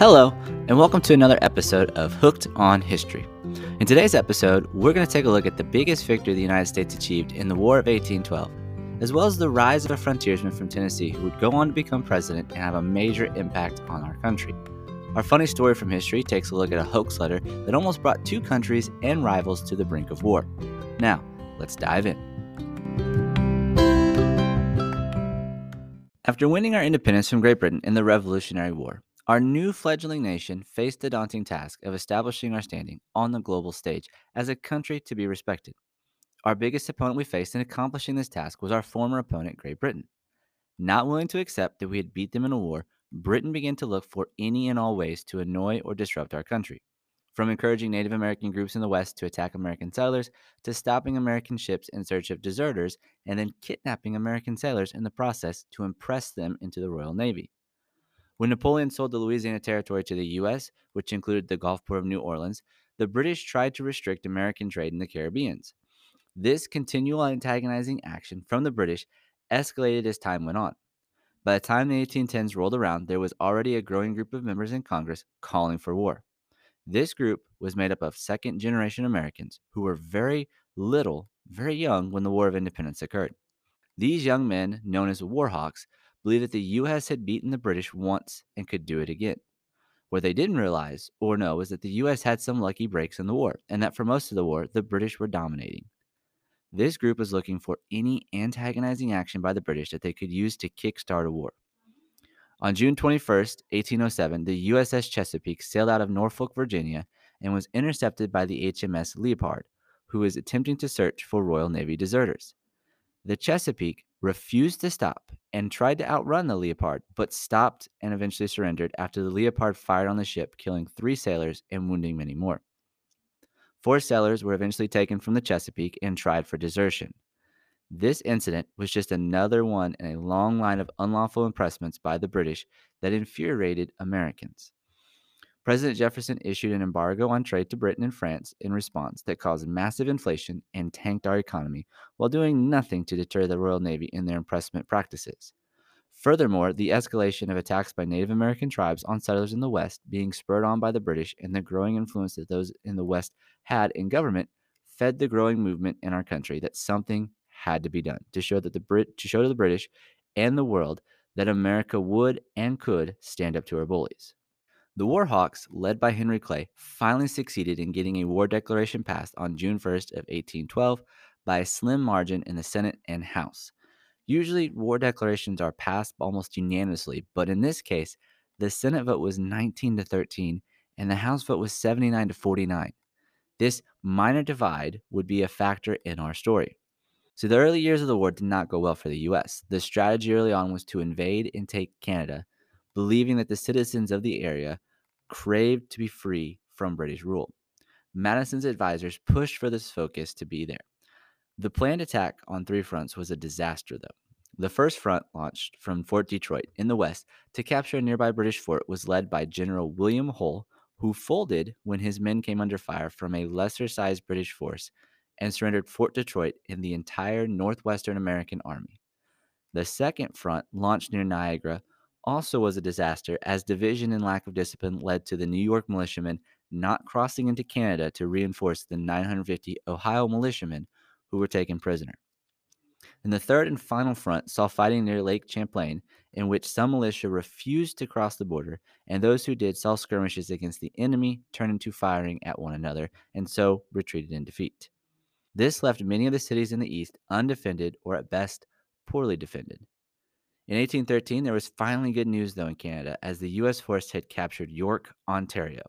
Hello, and welcome to another episode of Hooked on History. In today's episode, we're going to take a look at the biggest victory the United States achieved in the War of 1812, as well as the rise of a frontiersman from Tennessee who would go on to become president and have a major impact on our country. Our funny story from history takes a look at a hoax letter that almost brought two countries and rivals to the brink of war. Now, let's dive in. After winning our independence from Great Britain in the Revolutionary War, our new fledgling nation faced the daunting task of establishing our standing on the global stage as a country to be respected. Our biggest opponent we faced in accomplishing this task was our former opponent, Great Britain. Not willing to accept that we had beat them in a war, Britain began to look for any and all ways to annoy or disrupt our country. From encouraging Native American groups in the West to attack American settlers, to stopping American ships in search of deserters, and then kidnapping American sailors in the process to impress them into the Royal Navy. When Napoleon sold the Louisiana Territory to the U.S., which included the Gulf port of New Orleans, the British tried to restrict American trade in the Caribbean. This continual antagonizing action from the British escalated as time went on. By the time the 1810s rolled around, there was already a growing group of members in Congress calling for war. This group was made up of second generation Americans who were very little, very young when the War of Independence occurred. These young men, known as war hawks, believed that the U.S. had beaten the British once and could do it again. What they didn't realize or know was that the U.S. had some lucky breaks in the war, and that for most of the war, the British were dominating. This group was looking for any antagonizing action by the British that they could use to kickstart a war. On June 21, 1807, the USS Chesapeake sailed out of Norfolk, Virginia, and was intercepted by the HMS Leopard, who was attempting to search for Royal Navy deserters. The Chesapeake refused to stop and tried to outrun the Leopard, but stopped and eventually surrendered after the Leopard fired on the ship, killing three sailors and wounding many more. Four sailors were eventually taken from the Chesapeake and tried for desertion. This incident was just another one in a long line of unlawful impressments by the British that infuriated Americans. President Jefferson issued an embargo on trade to Britain and France in response that caused massive inflation and tanked our economy while doing nothing to deter the Royal Navy in their impressment practices. Furthermore, the escalation of attacks by Native American tribes on settlers in the West, being spurred on by the British and the growing influence that those in the West had in government, fed the growing movement in our country that something had to be done to show that the Brit to show to the British and the world that America would and could stand up to our bullies. The Warhawks, led by Henry Clay, finally succeeded in getting a war declaration passed on June 1st of 1812 by a slim margin in the Senate and House. Usually, war declarations are passed almost unanimously, but in this case, the Senate vote was 19 to 13 and the House vote was 79 to 49. This minor divide would be a factor in our story. So, the early years of the war did not go well for the US. The strategy early on was to invade and take Canada, believing that the citizens of the area craved to be free from British rule. Madison's advisors pushed for this focus to be there. The planned attack on three fronts was a disaster, though. The first front, launched from Fort Detroit in the west to capture a nearby British fort, was led by General William Hull, who folded when his men came under fire from a lesser sized British force and surrendered Fort Detroit in the entire Northwestern American Army. The second front, launched near Niagara, also was a disaster as division and lack of discipline led to the New York militiamen not crossing into Canada to reinforce the 950 Ohio militiamen who were taken prisoner. And the third and final front saw fighting near Lake Champlain, in which some militia refused to cross the border, and those who did saw skirmishes against the enemy turn into firing at one another, and so retreated in defeat. This left many of the cities in the east undefended or at best poorly defended. In 1813, there was finally good news, though, in Canada, as the U.S. force had captured York, Ontario.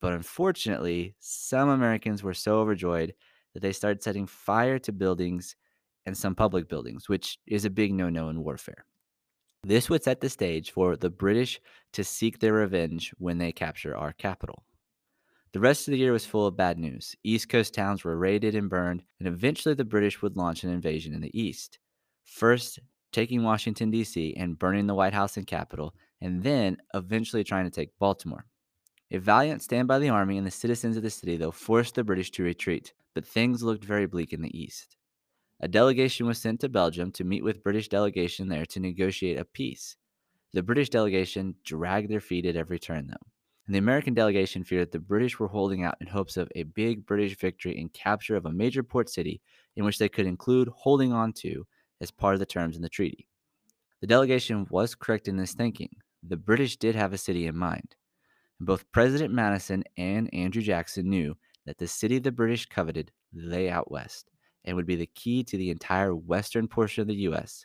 But unfortunately, some Americans were so overjoyed that they started setting fire to buildings and some public buildings, which is a big no no in warfare. This would set the stage for the British to seek their revenge when they capture our capital. The rest of the year was full of bad news. East Coast towns were raided and burned, and eventually the British would launch an invasion in the East. First, taking Washington, D.C., and burning the White House and Capitol, and then eventually trying to take Baltimore. A valiant stand by the army and the citizens of the city, though, forced the British to retreat, but things looked very bleak in the east. A delegation was sent to Belgium to meet with British delegation there to negotiate a peace. The British delegation dragged their feet at every turn, though. And the American delegation feared that the British were holding out in hopes of a big British victory and capture of a major port city in which they could include holding on to as part of the terms in the treaty. The delegation was correct in this thinking. The British did have a city in mind. Both President Madison and Andrew Jackson knew that the city the British coveted lay out west and would be the key to the entire western portion of the U.S.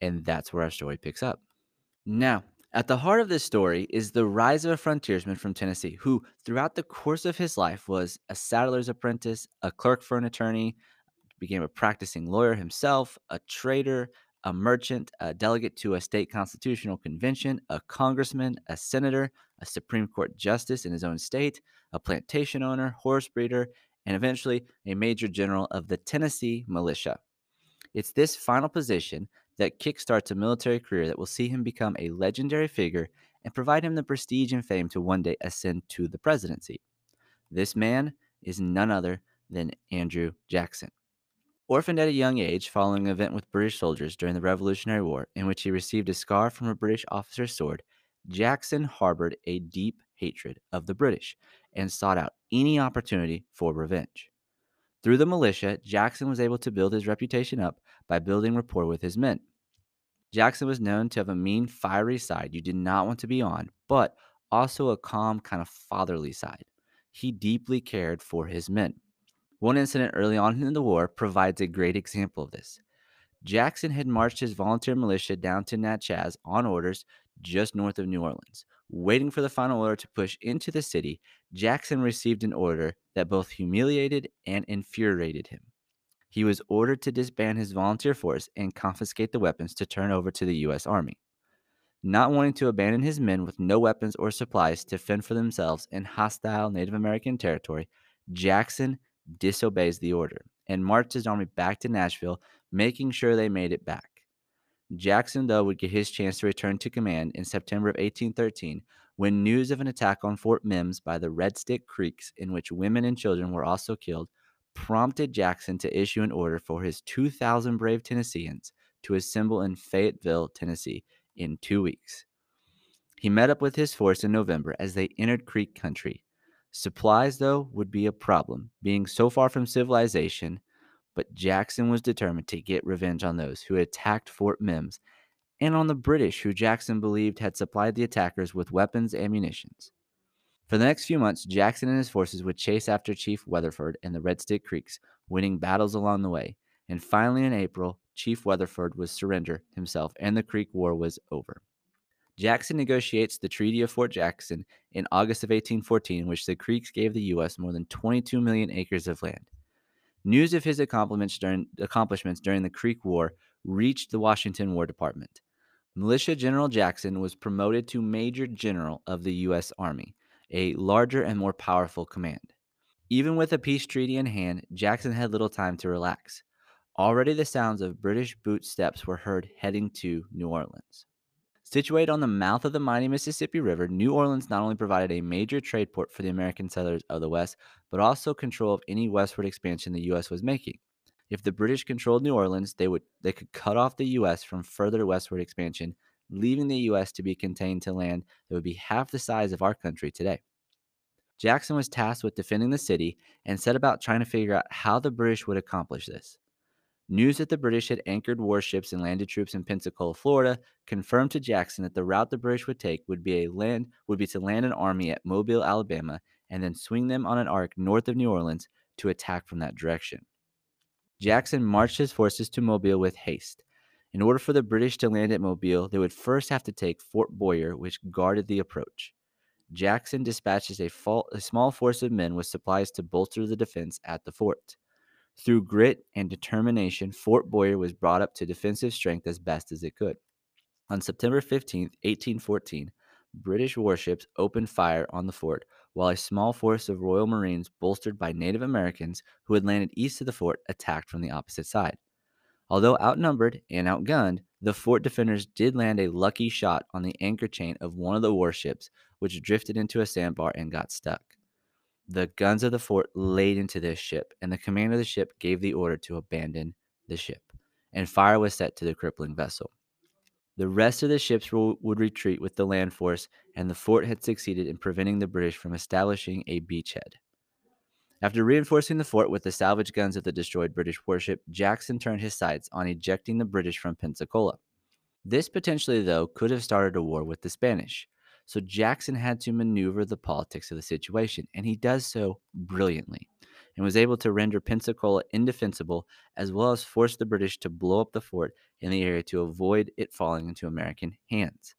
And that's where our story picks up. Now, at the heart of this story is the rise of a frontiersman from Tennessee who, throughout the course of his life, was a saddler's apprentice, a clerk for an attorney, became a practicing lawyer himself, a trader, a merchant, a delegate to a state constitutional convention, a congressman, a senator, a Supreme Court justice in his own state, a plantation owner, horse breeder, and eventually a major general of the Tennessee militia. It's this final position that kickstarts a military career that will see him become a legendary figure and provide him the prestige and fame to one day ascend to the presidency. This man is none other than Andrew Jackson. Orphaned at a young age following an event with British soldiers during the Revolutionary War, in which he received a scar from a British officer's sword, Jackson harbored a deep hatred of the British and sought out any opportunity for revenge. Through the militia, Jackson was able to build his reputation up by building rapport with his men. Jackson was known to have a mean, fiery side you did not want to be on, but also a calm, kind of fatherly side. He deeply cared for his men. One incident early on in the war provides a great example of this. Jackson had marched his volunteer militia down to Natchez on orders just north of New Orleans. Waiting for the final order to push into the city, Jackson received an order that both humiliated and infuriated him. He was ordered to disband his volunteer force and confiscate the weapons to turn over to the U.S. Army. Not wanting to abandon his men with no weapons or supplies to fend for themselves in hostile Native American territory, Jackson disobeys the order and marched his army back to Nashville, making sure they made it back. Jackson, though, would get his chance to return to command in September of 1813 when news of an attack on Fort Mims by the Red Stick Creeks, in which women and children were also killed, prompted Jackson to issue an order for his 2,000 brave Tennesseans to assemble in Fayetteville, Tennessee, in two weeks. He met up with his force in November as they entered Creek country. Supplies, though, would be a problem, being so far from civilization, but Jackson was determined to get revenge on those who attacked Fort Mims and on the British, who Jackson believed had supplied the attackers with weapons and munitions. For the next few months, Jackson and his forces would chase after Chief Weatherford and the Red Stick Creeks, winning battles along the way. And finally, in April, Chief Weatherford would surrender himself, and the Creek War was over. Jackson negotiates the Treaty of Fort Jackson in August of 1814, in which the Creeks gave the U.S. more than 22 million acres of land. News of his accomplishments during, accomplishments during the Creek War reached the Washington War Department. Militia General Jackson was promoted to Major General of the U.S. Army, a larger and more powerful command. Even with a peace treaty in hand, Jackson had little time to relax. Already the sounds of British boot steps were heard heading to New Orleans. Situated on the mouth of the mighty Mississippi River, New Orleans not only provided a major trade port for the American settlers of the West, but also control of any westward expansion the U.S. was making. If the British controlled New Orleans, they would they could cut off the U.S. from further westward expansion, leaving the U.S. to be contained to land that would be half the size of our country today. Jackson was tasked with defending the city and set about trying to figure out how the British would accomplish this. News that the British had anchored warships and landed troops in Pensacola, Florida, confirmed to Jackson that the route the British would take would be a land would be to land an army at Mobile, Alabama, and then swing them on an arc north of New Orleans to attack from that direction. Jackson marched his forces to Mobile with haste. In order for the British to land at Mobile, they would first have to take Fort Bowyer, which guarded the approach. Jackson dispatches a, a small force of men with supplies to bolster the defense at the fort. Through grit and determination, Fort Bowyer was brought up to defensive strength as best as it could. On September 15, 1814, British warships opened fire on the fort, while a small force of Royal Marines, bolstered by Native Americans who had landed east of the fort, attacked from the opposite side. Although outnumbered and outgunned, the fort defenders did land a lucky shot on the anchor chain of one of the warships, which drifted into a sandbar and got stuck. The guns of the fort laid into this ship, and the commander of the ship gave the order to abandon the ship, and fire was set to the crippling vessel. The rest of the ships wo- would retreat with the land force, and the fort had succeeded in preventing the British from establishing a beachhead. After reinforcing the fort with the salvage guns of the destroyed British warship, Jackson turned his sights on ejecting the British from Pensacola. This potentially, though, could have started a war with the Spanish. So Jackson had to maneuver the politics of the situation, and he does so brilliantly, and was able to render Pensacola indefensible as well as force the British to blow up the fort in the area to avoid it falling into American hands.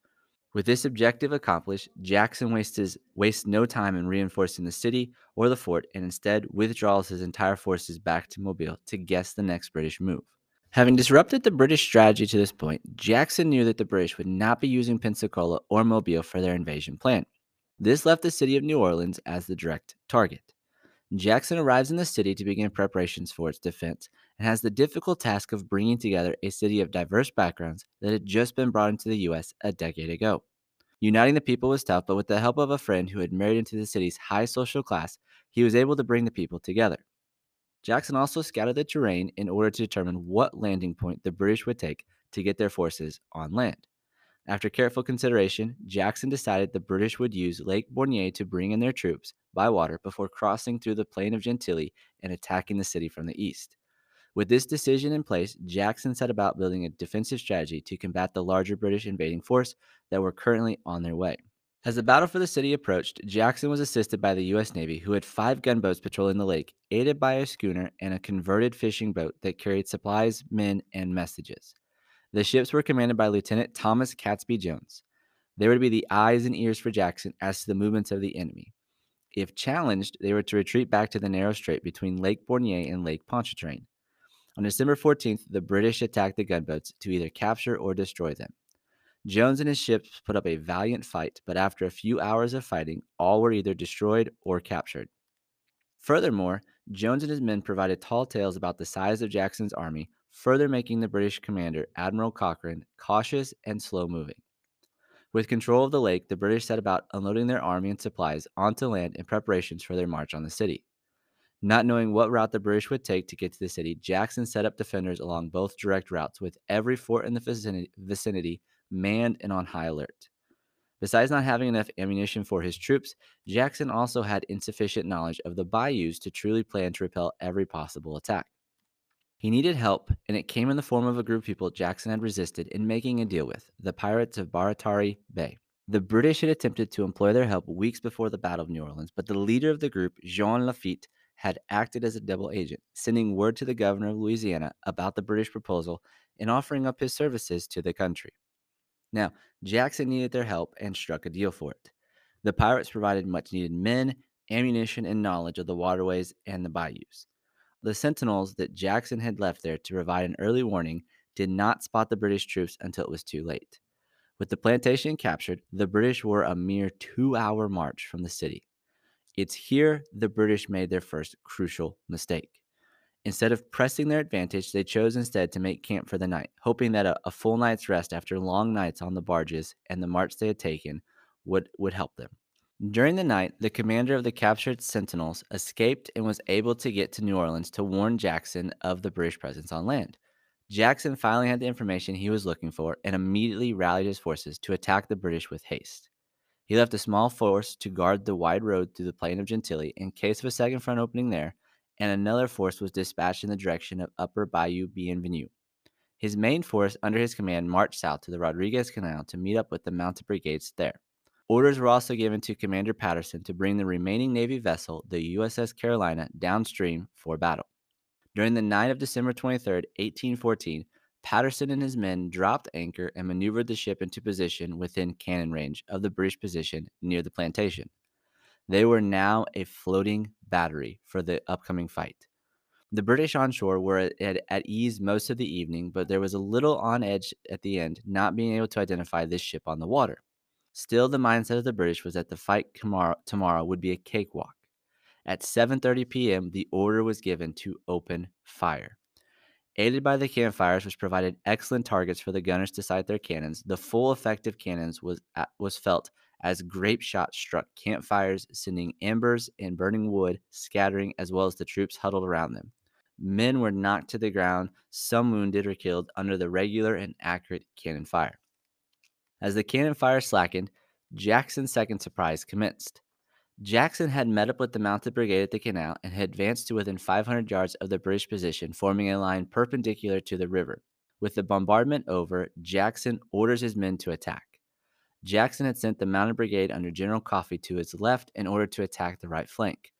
With this objective accomplished, Jackson wastes, wastes no time in reinforcing the city or the fort and instead withdraws his entire forces back to Mobile to guess the next British move. Having disrupted the British strategy to this point, Jackson knew that the British would not be using Pensacola or Mobile for their invasion plan. This left the city of New Orleans as the direct target. Jackson arrives in the city to begin preparations for its defense and has the difficult task of bringing together a city of diverse backgrounds that had just been brought into the U.S. a decade ago. Uniting the people was tough, but with the help of a friend who had married into the city's high social class, he was able to bring the people together. Jackson also scouted the terrain in order to determine what landing point the British would take to get their forces on land. After careful consideration, Jackson decided the British would use Lake Borgne to bring in their troops by water before crossing through the plain of Gentilly and attacking the city from the east. With this decision in place, Jackson set about building a defensive strategy to combat the larger British invading force that were currently on their way. As the battle for the city approached, Jackson was assisted by the U.S. Navy, who had five gunboats patrolling the lake, aided by a schooner and a converted fishing boat that carried supplies, men, and messages. The ships were commanded by Lieutenant Thomas Catesby Jones. They were to be the eyes and ears for Jackson as to the movements of the enemy. If challenged, they were to retreat back to the narrow strait between Lake Borgne and Lake Pontchartrain. On December 14th, the British attacked the gunboats to either capture or destroy them. Jones and his ships put up a valiant fight, but after a few hours of fighting, all were either destroyed or captured. Furthermore, Jones and his men provided tall tales about the size of Jackson's army, further making the British commander, Admiral Cochrane, cautious and slow moving. With control of the lake, the British set about unloading their army and supplies onto land in preparations for their march on the city. Not knowing what route the British would take to get to the city, Jackson set up defenders along both direct routes, with every fort in the vicinity manned and on high alert. Besides not having enough ammunition for his troops, Jackson also had insufficient knowledge of the bayous to truly plan to repel every possible attack. He needed help, and it came in the form of a group of people Jackson had resisted in making a deal with the pirates of Barataria Bay. The British had attempted to employ their help weeks before the Battle of New Orleans, but the leader of the group, Jean Lafitte, had acted as a double agent, sending word to the governor of Louisiana about the British proposal and offering up his services to the country. Now, Jackson needed their help and struck a deal for it. The pirates provided much needed men, ammunition, and knowledge of the waterways and the bayous. The sentinels that Jackson had left there to provide an early warning did not spot the British troops until it was too late. With the plantation captured, the British were a mere two hour march from the city. It's here the British made their first crucial mistake. Instead of pressing their advantage, they chose instead to make camp for the night, hoping that a, a, full night's rest after long nights on the barges and the march they had taken would, would help them. During the night, the commander of the captured Sentinels escaped and was able to get to New Orleans to warn Jackson of the British presence on land. Jackson finally had the information he was looking for and immediately rallied his forces to attack the British with haste. He left a small force to guard the wide road through the plain of Gentilly in case of a second front opening there, and another force was dispatched in the direction of Upper Bayou Bienvenue. His main force under his command marched south to the Rodriguez Canal to meet up with the mounted brigades there. Orders were also given to Commander Patterson to bring the remaining Navy vessel, the USS Carolina, downstream for battle. During the night of December 23, 1814, Patterson and his men dropped anchor and maneuvered the ship into position within cannon range of the British position near the plantation. They were now a floating battery for the upcoming fight. The British onshore were at, at, ease most of the evening, but there was a little on edge at the end, not being able to identify this ship on the water. Still, the mindset of the British was that the fight tomorrow, tomorrow would be a cakewalk. At 7:30 p.m., the order was given to open fire. Aided by the campfires, which provided excellent targets for the gunners to sight their cannons, the full effect of cannons was was felt as grape shot struck campfires, sending embers and burning wood scattering, as well as the troops huddled around them. Men were knocked to the ground, some wounded or killed under the regular and accurate cannon fire. As the cannon fire slackened, Jackson's second surprise commenced. Jackson had met up with the mounted brigade at the canal and had advanced to within 500 yards of the British position, forming a line perpendicular to the river. With the bombardment over, Jackson orders his men to attack. Jackson had sent the mounted brigade under General Coffee to his left in order to attack the right flank.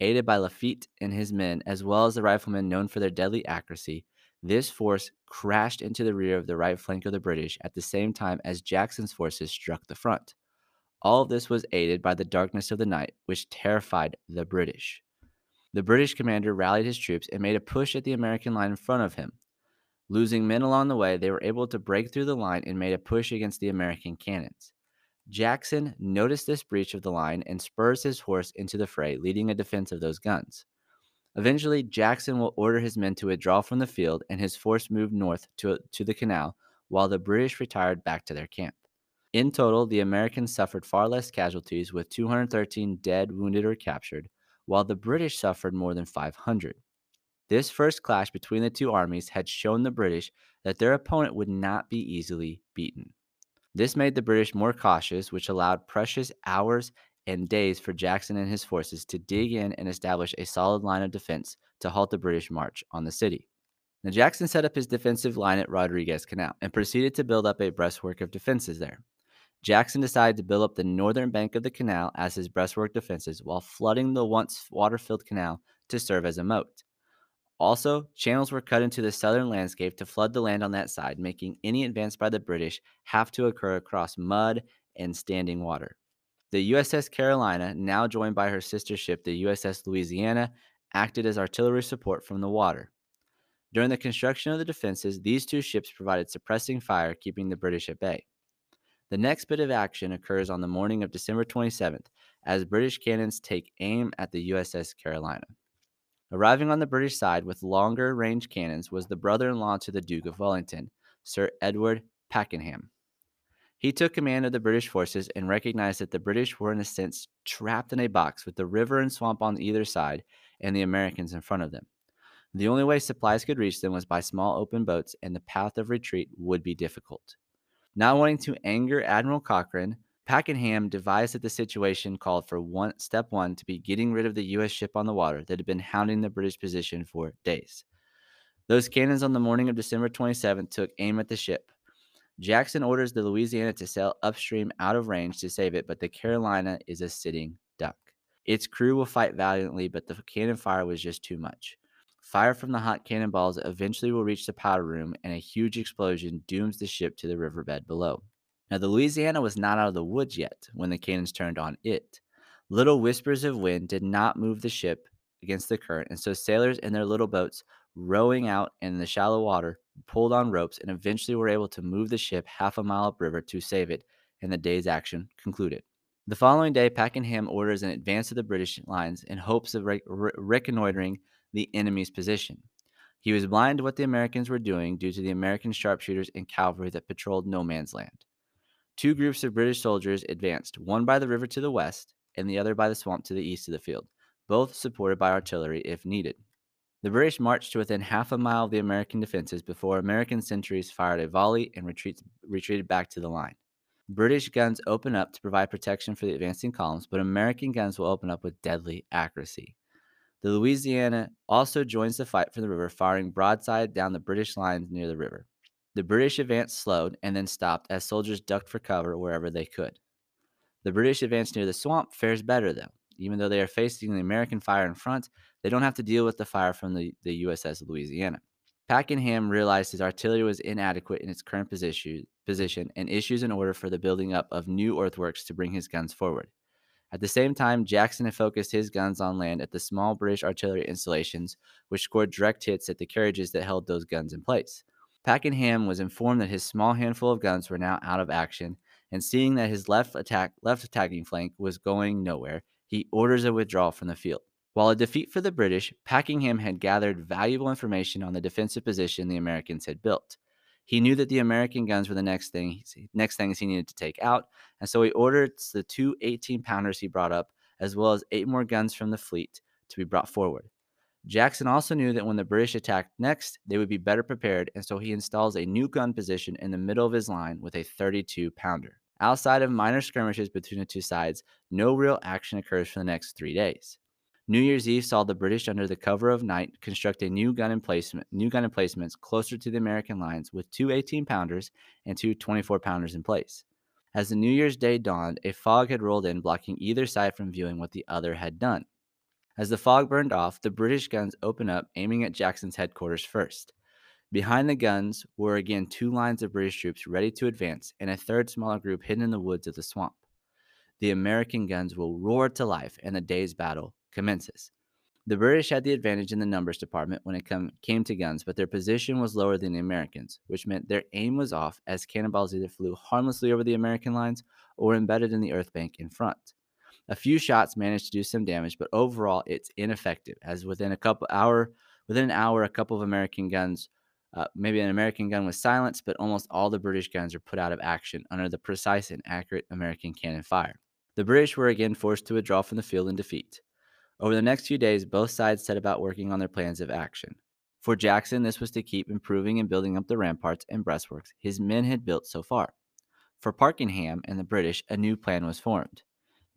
Aided by Lafitte and his men, as well as the riflemen known for their deadly accuracy, this force crashed into the rear of the right flank of the British at the same time as Jackson's forces struck the front. All of this was aided by the darkness of the night, which terrified the British. The British commander rallied his troops and made a push at the American line in front of him. Losing men along the way, they were able to break through the line and made a push against the American cannons. Jackson noticed this breach of the line and spurs his horse into the fray, leading a defense of those guns. Eventually, Jackson will order his men to withdraw from the field and his force move north to, to the canal, while the British retired back to their camp. In total, the Americans suffered far less casualties, with 213 dead, wounded, or captured, while the British suffered more than 500. This first clash between the two armies had shown the British that their opponent would not be easily beaten. This made the British more cautious, which allowed precious hours and days for Jackson and his forces to dig in and establish a solid line of defense to halt the British march on the city. Now, Jackson set up his defensive line at Rodriguez Canal and proceeded to build up a breastwork of defenses there. Jackson decided to build up the northern bank of the canal as his breastwork defenses while flooding the once water filled canal to serve as a moat. Also, channels were cut into the southern landscape to flood the land on that side, making any advance by the British have to occur across mud and standing water. The USS Carolina, now joined by her sister ship, the USS Louisiana, acted as artillery support from the water. During the construction of the defenses, these two ships provided suppressing fire, keeping the British at bay. The next bit of action occurs on the morning of December 27th as British cannons take aim at the USS Carolina. Arriving on the British side with longer range cannons was the brother in law to the Duke of Wellington, Sir Edward Pakenham. He took command of the British forces and recognized that the British were, in a sense, trapped in a box with the river and swamp on either side and the Americans in front of them. The only way supplies could reach them was by small open boats, and the path of retreat would be difficult. Not wanting to anger Admiral Cochrane, Pakenham devised that the situation called for one step one to be getting rid of the U.S. ship on the water that had been hounding the British position for days. Those cannons on the morning of December 27th took aim at the ship. Jackson orders the Louisiana to sail upstream out of range to save it, but the Carolina is a sitting duck. Its crew will fight valiantly, but the cannon fire was just too much. Fire from the hot cannonballs eventually will reach the powder room, and a huge explosion dooms the ship to the riverbed below. Now, the Louisiana was not out of the woods yet when the cannons turned on it. Little whispers of wind did not move the ship against the current, and so sailors in their little boats rowing out in the shallow water pulled on ropes and eventually were able to move the ship half a mile upriver to save it, and the day's action concluded. The following day, Pakenham orders an advance of the British lines in hopes of re- re- reconnoitering the enemy's position. He was blind to what the Americans were doing due to the American sharpshooters and cavalry that patrolled no man's land. Two groups of British soldiers advanced, one by the river to the west and the other by the swamp to the east of the field, both supported by artillery if needed. The British marched to within half a mile of the American defenses before American sentries fired a volley and retreated back to the line. British guns open up to provide protection for the advancing columns, but American guns will open up with deadly accuracy. The Louisiana also joins the fight from the river, firing broadside down the British lines near the river. The British advance slowed and then stopped as soldiers ducked for cover wherever they could. The British advance near the swamp fares better, though. Even though they are facing the American fire in front, they don't have to deal with the fire from the, the USS Louisiana. Pakenham realized his artillery was inadequate in its current position, position and issues an order for the building up of new earthworks to bring his guns forward. At the same time, Jackson had focused his guns on land at the small British artillery installations, which scored direct hits at the carriages that held those guns in place. Pakenham was informed that his small handful of guns were now out of action, and seeing that his left attack left attacking flank was going nowhere, he orders a withdrawal from the field. While a defeat for the British, Pakenham had gathered valuable information on the defensive position the Americans had built. He knew that the American guns were the next thing next things he needed to take out, and so he ordered the two 18 pounders he brought up, as well as eight more guns from the fleet, to be brought forward. Jackson also knew that when the British attacked next, they would be better prepared, and so he installs a new gun position in the middle of his line with a 32 pounder. Outside of minor skirmishes between the two sides, no real action occurs for the next three days. New Year's Eve saw the British, under the cover of night, construct a new gun emplacement, new gun emplacements closer to the American lines, with two 18 pounders and two 24 pounders in place. As the New Year's Day dawned, a fog had rolled in, blocking either side from viewing what the other had done. As the fog burned off, the British guns opened up, aiming at Jackson's headquarters first. Behind the guns were again two lines of British troops ready to advance, and a third smaller group hidden in the woods of the swamp. The American guns will roar to life, and the day's battle commences. The British had the advantage in the numbers department when it come, came to guns, but their position was lower than the Americans, which meant their aim was off as cannonballs either flew harmlessly over the American lines or embedded in the earth bank in front. A few shots managed to do some damage, but overall it's ineffective. As within a couple hour, within an hour, a couple of American guns, uh, maybe an American gun was silenced, but almost all the British guns are put out of action under the precise and accurate American cannon fire. The British were again forced to withdraw from the field in defeat. Over the next few days, both sides set about working on their plans of action. For Jackson, this was to keep improving and building up the ramparts and breastworks his men had built so far. For Parkingham and the British, a new plan was formed.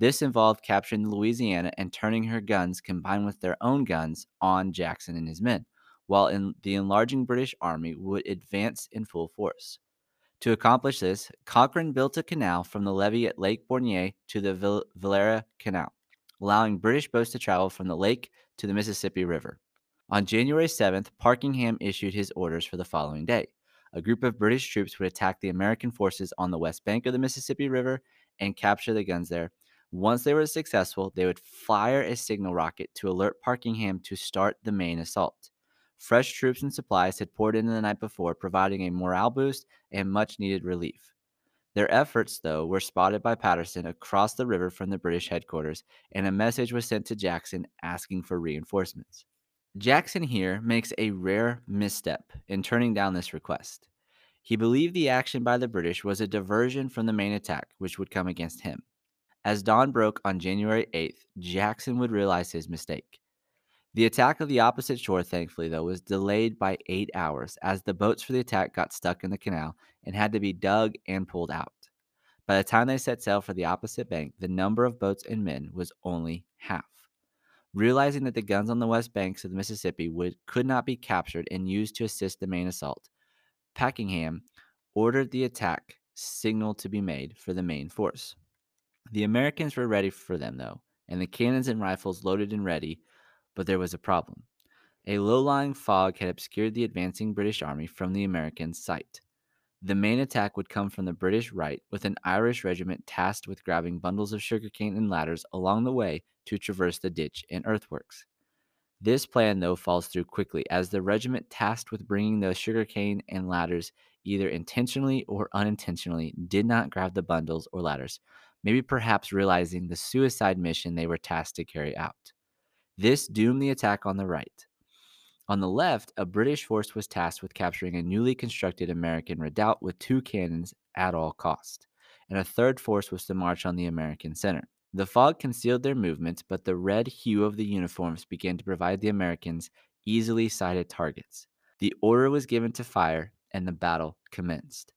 This involved capturing Louisiana and turning her guns, combined with their own guns, on Jackson and his men, while in the enlarging British army would advance in full force. To accomplish this, Cochrane built a canal from the levee at Lake Borgne to the Vil- Villeré Canal, allowing British boats to travel from the lake to the Mississippi River. On January 7th, Parkingham issued his orders for the following day. A group of British troops would attack the American forces on the west bank of the Mississippi River and capture the guns there, once they were successful, they would fire a signal rocket to alert Parkingham to start the main assault. Fresh troops and supplies had poured in the night before, providing a morale boost and much needed relief. Their efforts, though, were spotted by Patterson across the river from the British headquarters, and a message was sent to Jackson asking for reinforcements. Jackson here makes a rare misstep in turning down this request. He believed the action by the British was a diversion from the main attack, which would come against him. As dawn broke on January 8th, Jackson would realize his mistake. The attack of the opposite shore, thankfully, though, was delayed by eight hours as the boats for the attack got stuck in the canal and had to be dug and pulled out. By the time they set sail for the opposite bank, the number of boats and men was only half. Realizing that the guns on the west banks of the Mississippi would, could not be captured and used to assist the main assault, Pakenham ordered the attack signal to be made for the main force. The Americans were ready for them, though, and the cannons and rifles loaded and ready, but there was a problem. A low lying fog had obscured the advancing British army from the American sight. The main attack would come from the British right, with an Irish regiment tasked with grabbing bundles of sugarcane and ladders along the way to traverse the ditch and earthworks. This plan, though, falls through quickly, as the regiment tasked with bringing the sugarcane and ladders either intentionally or unintentionally did not grab the bundles or ladders, maybe perhaps realizing the suicide mission they were tasked to carry out. This doomed the attack on the right. On the left, a British force was tasked with capturing a newly constructed American redoubt with two cannons at all cost, and a third force was to march on the American center. The fog concealed their movements, but the red hue of the uniforms began to provide the Americans easily sighted targets. The order was given to fire, and the battle commenced.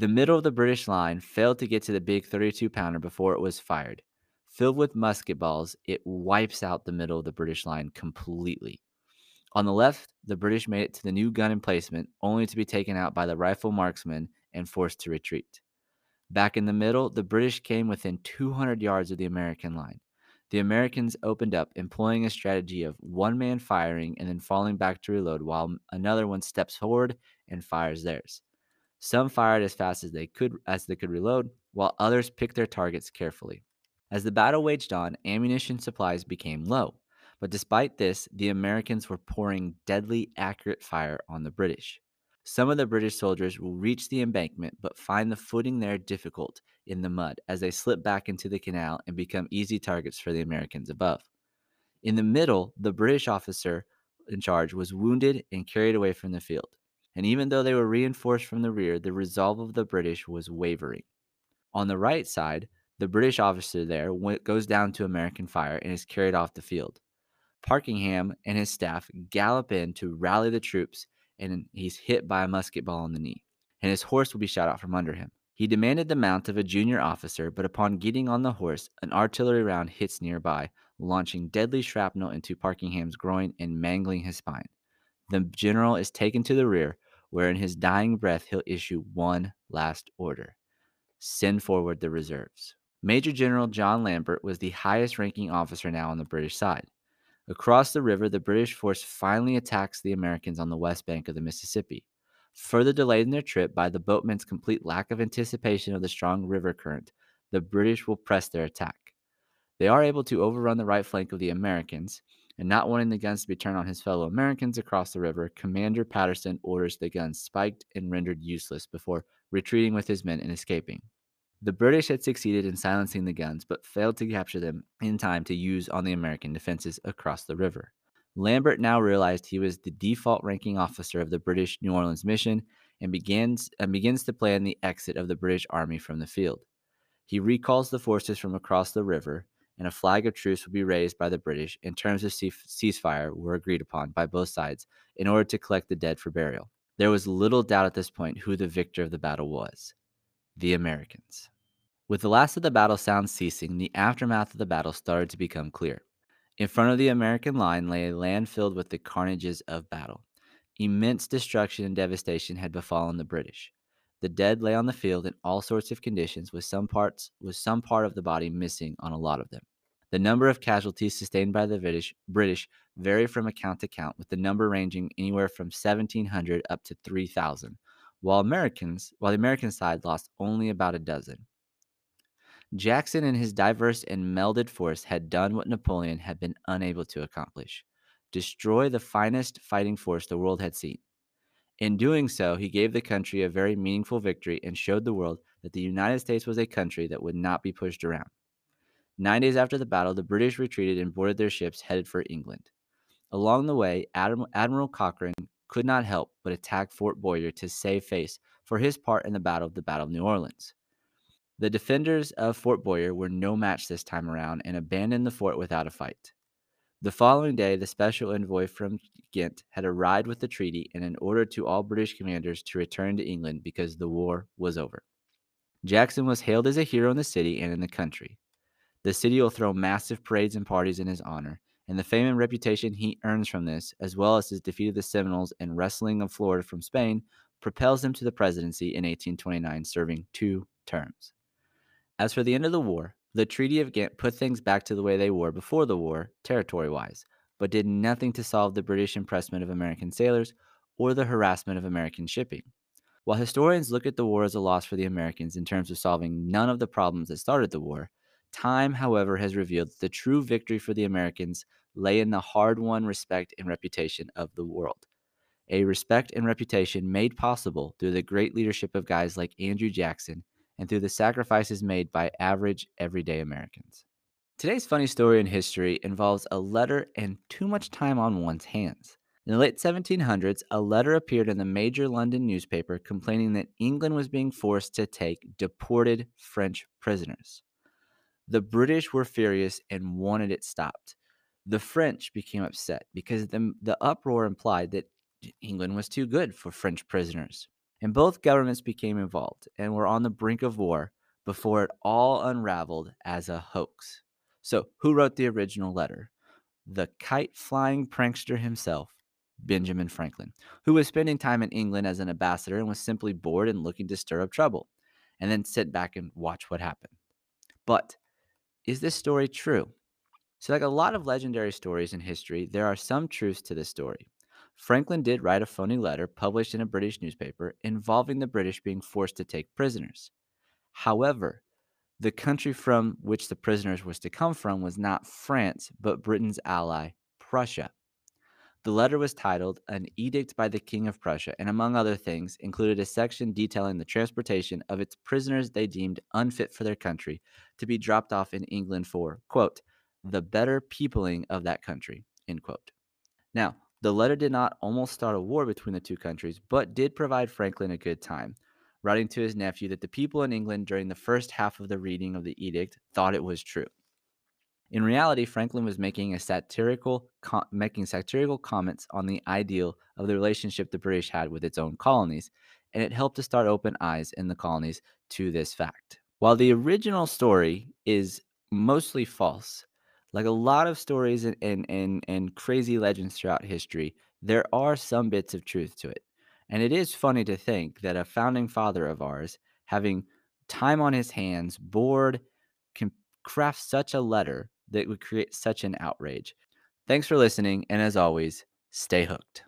The middle of the British line failed to get to the big 32 pounder before it was fired. Filled with musket balls, it wipes out the middle of the British line completely. On the left, the British made it to the new gun emplacement, only to be taken out by the rifle marksmen and forced to retreat. Back in the middle, the British came within 200 yards of the American line. The Americans opened up, employing a strategy of one man firing and then falling back to reload while another one steps forward and fires theirs. Some fired as fast as they could as they could reload, while others picked their targets carefully. As the battle waged on, ammunition supplies became low, but despite this, the Americans were pouring deadly accurate fire on the British. Some of the British soldiers will reach the embankment but find the footing there difficult in the mud as they slip back into the canal and become easy targets for the Americans above. In the middle, the British officer in charge was wounded and carried away from the field and even though they were reinforced from the rear, the resolve of the British was wavering. On the right side, the British officer there goes down to American fire and is carried off the field. Parkingham and his staff gallop in to rally the troops, and he's hit by a musket ball in the knee, and his horse will be shot out from under him. He demanded the mount of a junior officer, but upon getting on the horse, an artillery round hits nearby, launching deadly shrapnel into Parkingham's groin and mangling his spine. The general is taken to the rear, where in his dying breath he'll issue one last order send forward the reserves. Major General John Lambert was the highest ranking officer now on the British side. Across the river, the British force finally attacks the Americans on the west bank of the Mississippi. Further delayed in their trip by the boatmen's complete lack of anticipation of the strong river current, the British will press their attack. They are able to overrun the right flank of the Americans, and not wanting the guns to be turned on his fellow Americans across the river, Commander Patterson orders the guns spiked and rendered useless before retreating with his men and escaping. The British had succeeded in silencing the guns, but failed to capture them in time to use on the American defenses across the river. Lambert now realized he was the default ranking officer of the British New Orleans mission and begins, and begins to plan the exit of the British army from the field. He recalls the forces from across the river, and a flag of truce would be raised by the British, and terms of ceasefire were agreed upon by both sides in order to collect the dead for burial. There was little doubt at this point who the victor of the battle was the Americans. With the last of the battle sounds ceasing, the aftermath of the battle started to become clear. In front of the American line lay a land filled with the carnages of battle. Immense destruction and devastation had befallen the British. The dead lay on the field in all sorts of conditions, with some parts with some part of the body missing on a lot of them. The number of casualties sustained by the British, British vary from account to account, with the number ranging anywhere from 1,700 up to 3,000, while Americans, while the American side lost only about a dozen. Jackson and his diverse and melded force had done what Napoleon had been unable to accomplish destroy the finest fighting force the world had seen. In doing so, he gave the country a very meaningful victory and showed the world that the United States was a country that would not be pushed around. Nine days after the battle, the British retreated and boarded their ships headed for England. Along the way, Admiral, Admiral Cochrane could not help but attack Fort Bowyer to save face for his part in the battle of the Battle of New Orleans. The defenders of Fort Bowyer were no match this time around and abandoned the fort without a fight. The following day, the special envoy from Ghent had arrived with the treaty and an order to all British commanders to return to England because the war was over. Jackson was hailed as a hero in the city and in the country. The city will throw massive parades and parties in his honor, and the fame and reputation he earns from this, as well as his defeat of the Seminoles and wresting of Florida from Spain, propels him to the presidency in 1829, serving two terms. As for the end of the war, the Treaty of Ghent put things back to the way they were before the war, territory wise, but did nothing to solve the British impressment of American sailors or the harassment of American shipping. While historians look at the war as a loss for the Americans in terms of solving none of the problems that started the war, time, however, has revealed that the true victory for the Americans lay in the hard won respect and reputation of the world. A respect and reputation made possible through the great leadership of guys like Andrew Jackson and through the sacrifices made by average, everyday Americans. Today's funny story in history involves a letter and too much time on one's hands. In the late 1700s, a letter appeared in the major London newspaper complaining that England was being forced to take deported French prisoners. The British were furious and wanted it stopped. The French became upset because the, the uproar implied that England was too good for French prisoners and both governments became involved and were on the brink of war before it all unraveled as a hoax. So, who wrote the original letter? The kite flying prankster himself, Benjamin Franklin, who was spending time in England as an ambassador and was simply bored and looking to stir up trouble, and then sit back and watch what happened. But is this story true? So, like a lot of legendary stories in history, there are some truths to this story. Franklin did write a phony letter published in a British newspaper involving the British being forced to take prisoners. However, the country from which the prisoners was to come from was not France, but Britain's ally, Prussia. The letter was titled An Edict by the King of Prussia, and among other things, included a section detailing the transportation of its prisoners they deemed unfit for their country to be dropped off in England for, quote, the better peopling of that country, end quote. Now, the letter did not almost start a war between the two countries, but did provide Franklin a good time, writing to his nephew that the people in England during the first half of the reading of the edict thought it was true. In reality, Franklin was making a satirical co- making satirical comments on the ideal of the relationship the British had with its own colonies, and it helped to start open eyes in the colonies to this fact. While the original story is mostly false, like a lot of stories and, and, and, and crazy legends throughout history, there are some bits of truth to it. And it is funny to think that a founding father of ours, having time on his hands, bored, can craft such a letter that would create such an outrage. Thanks for listening, and as always, stay hooked.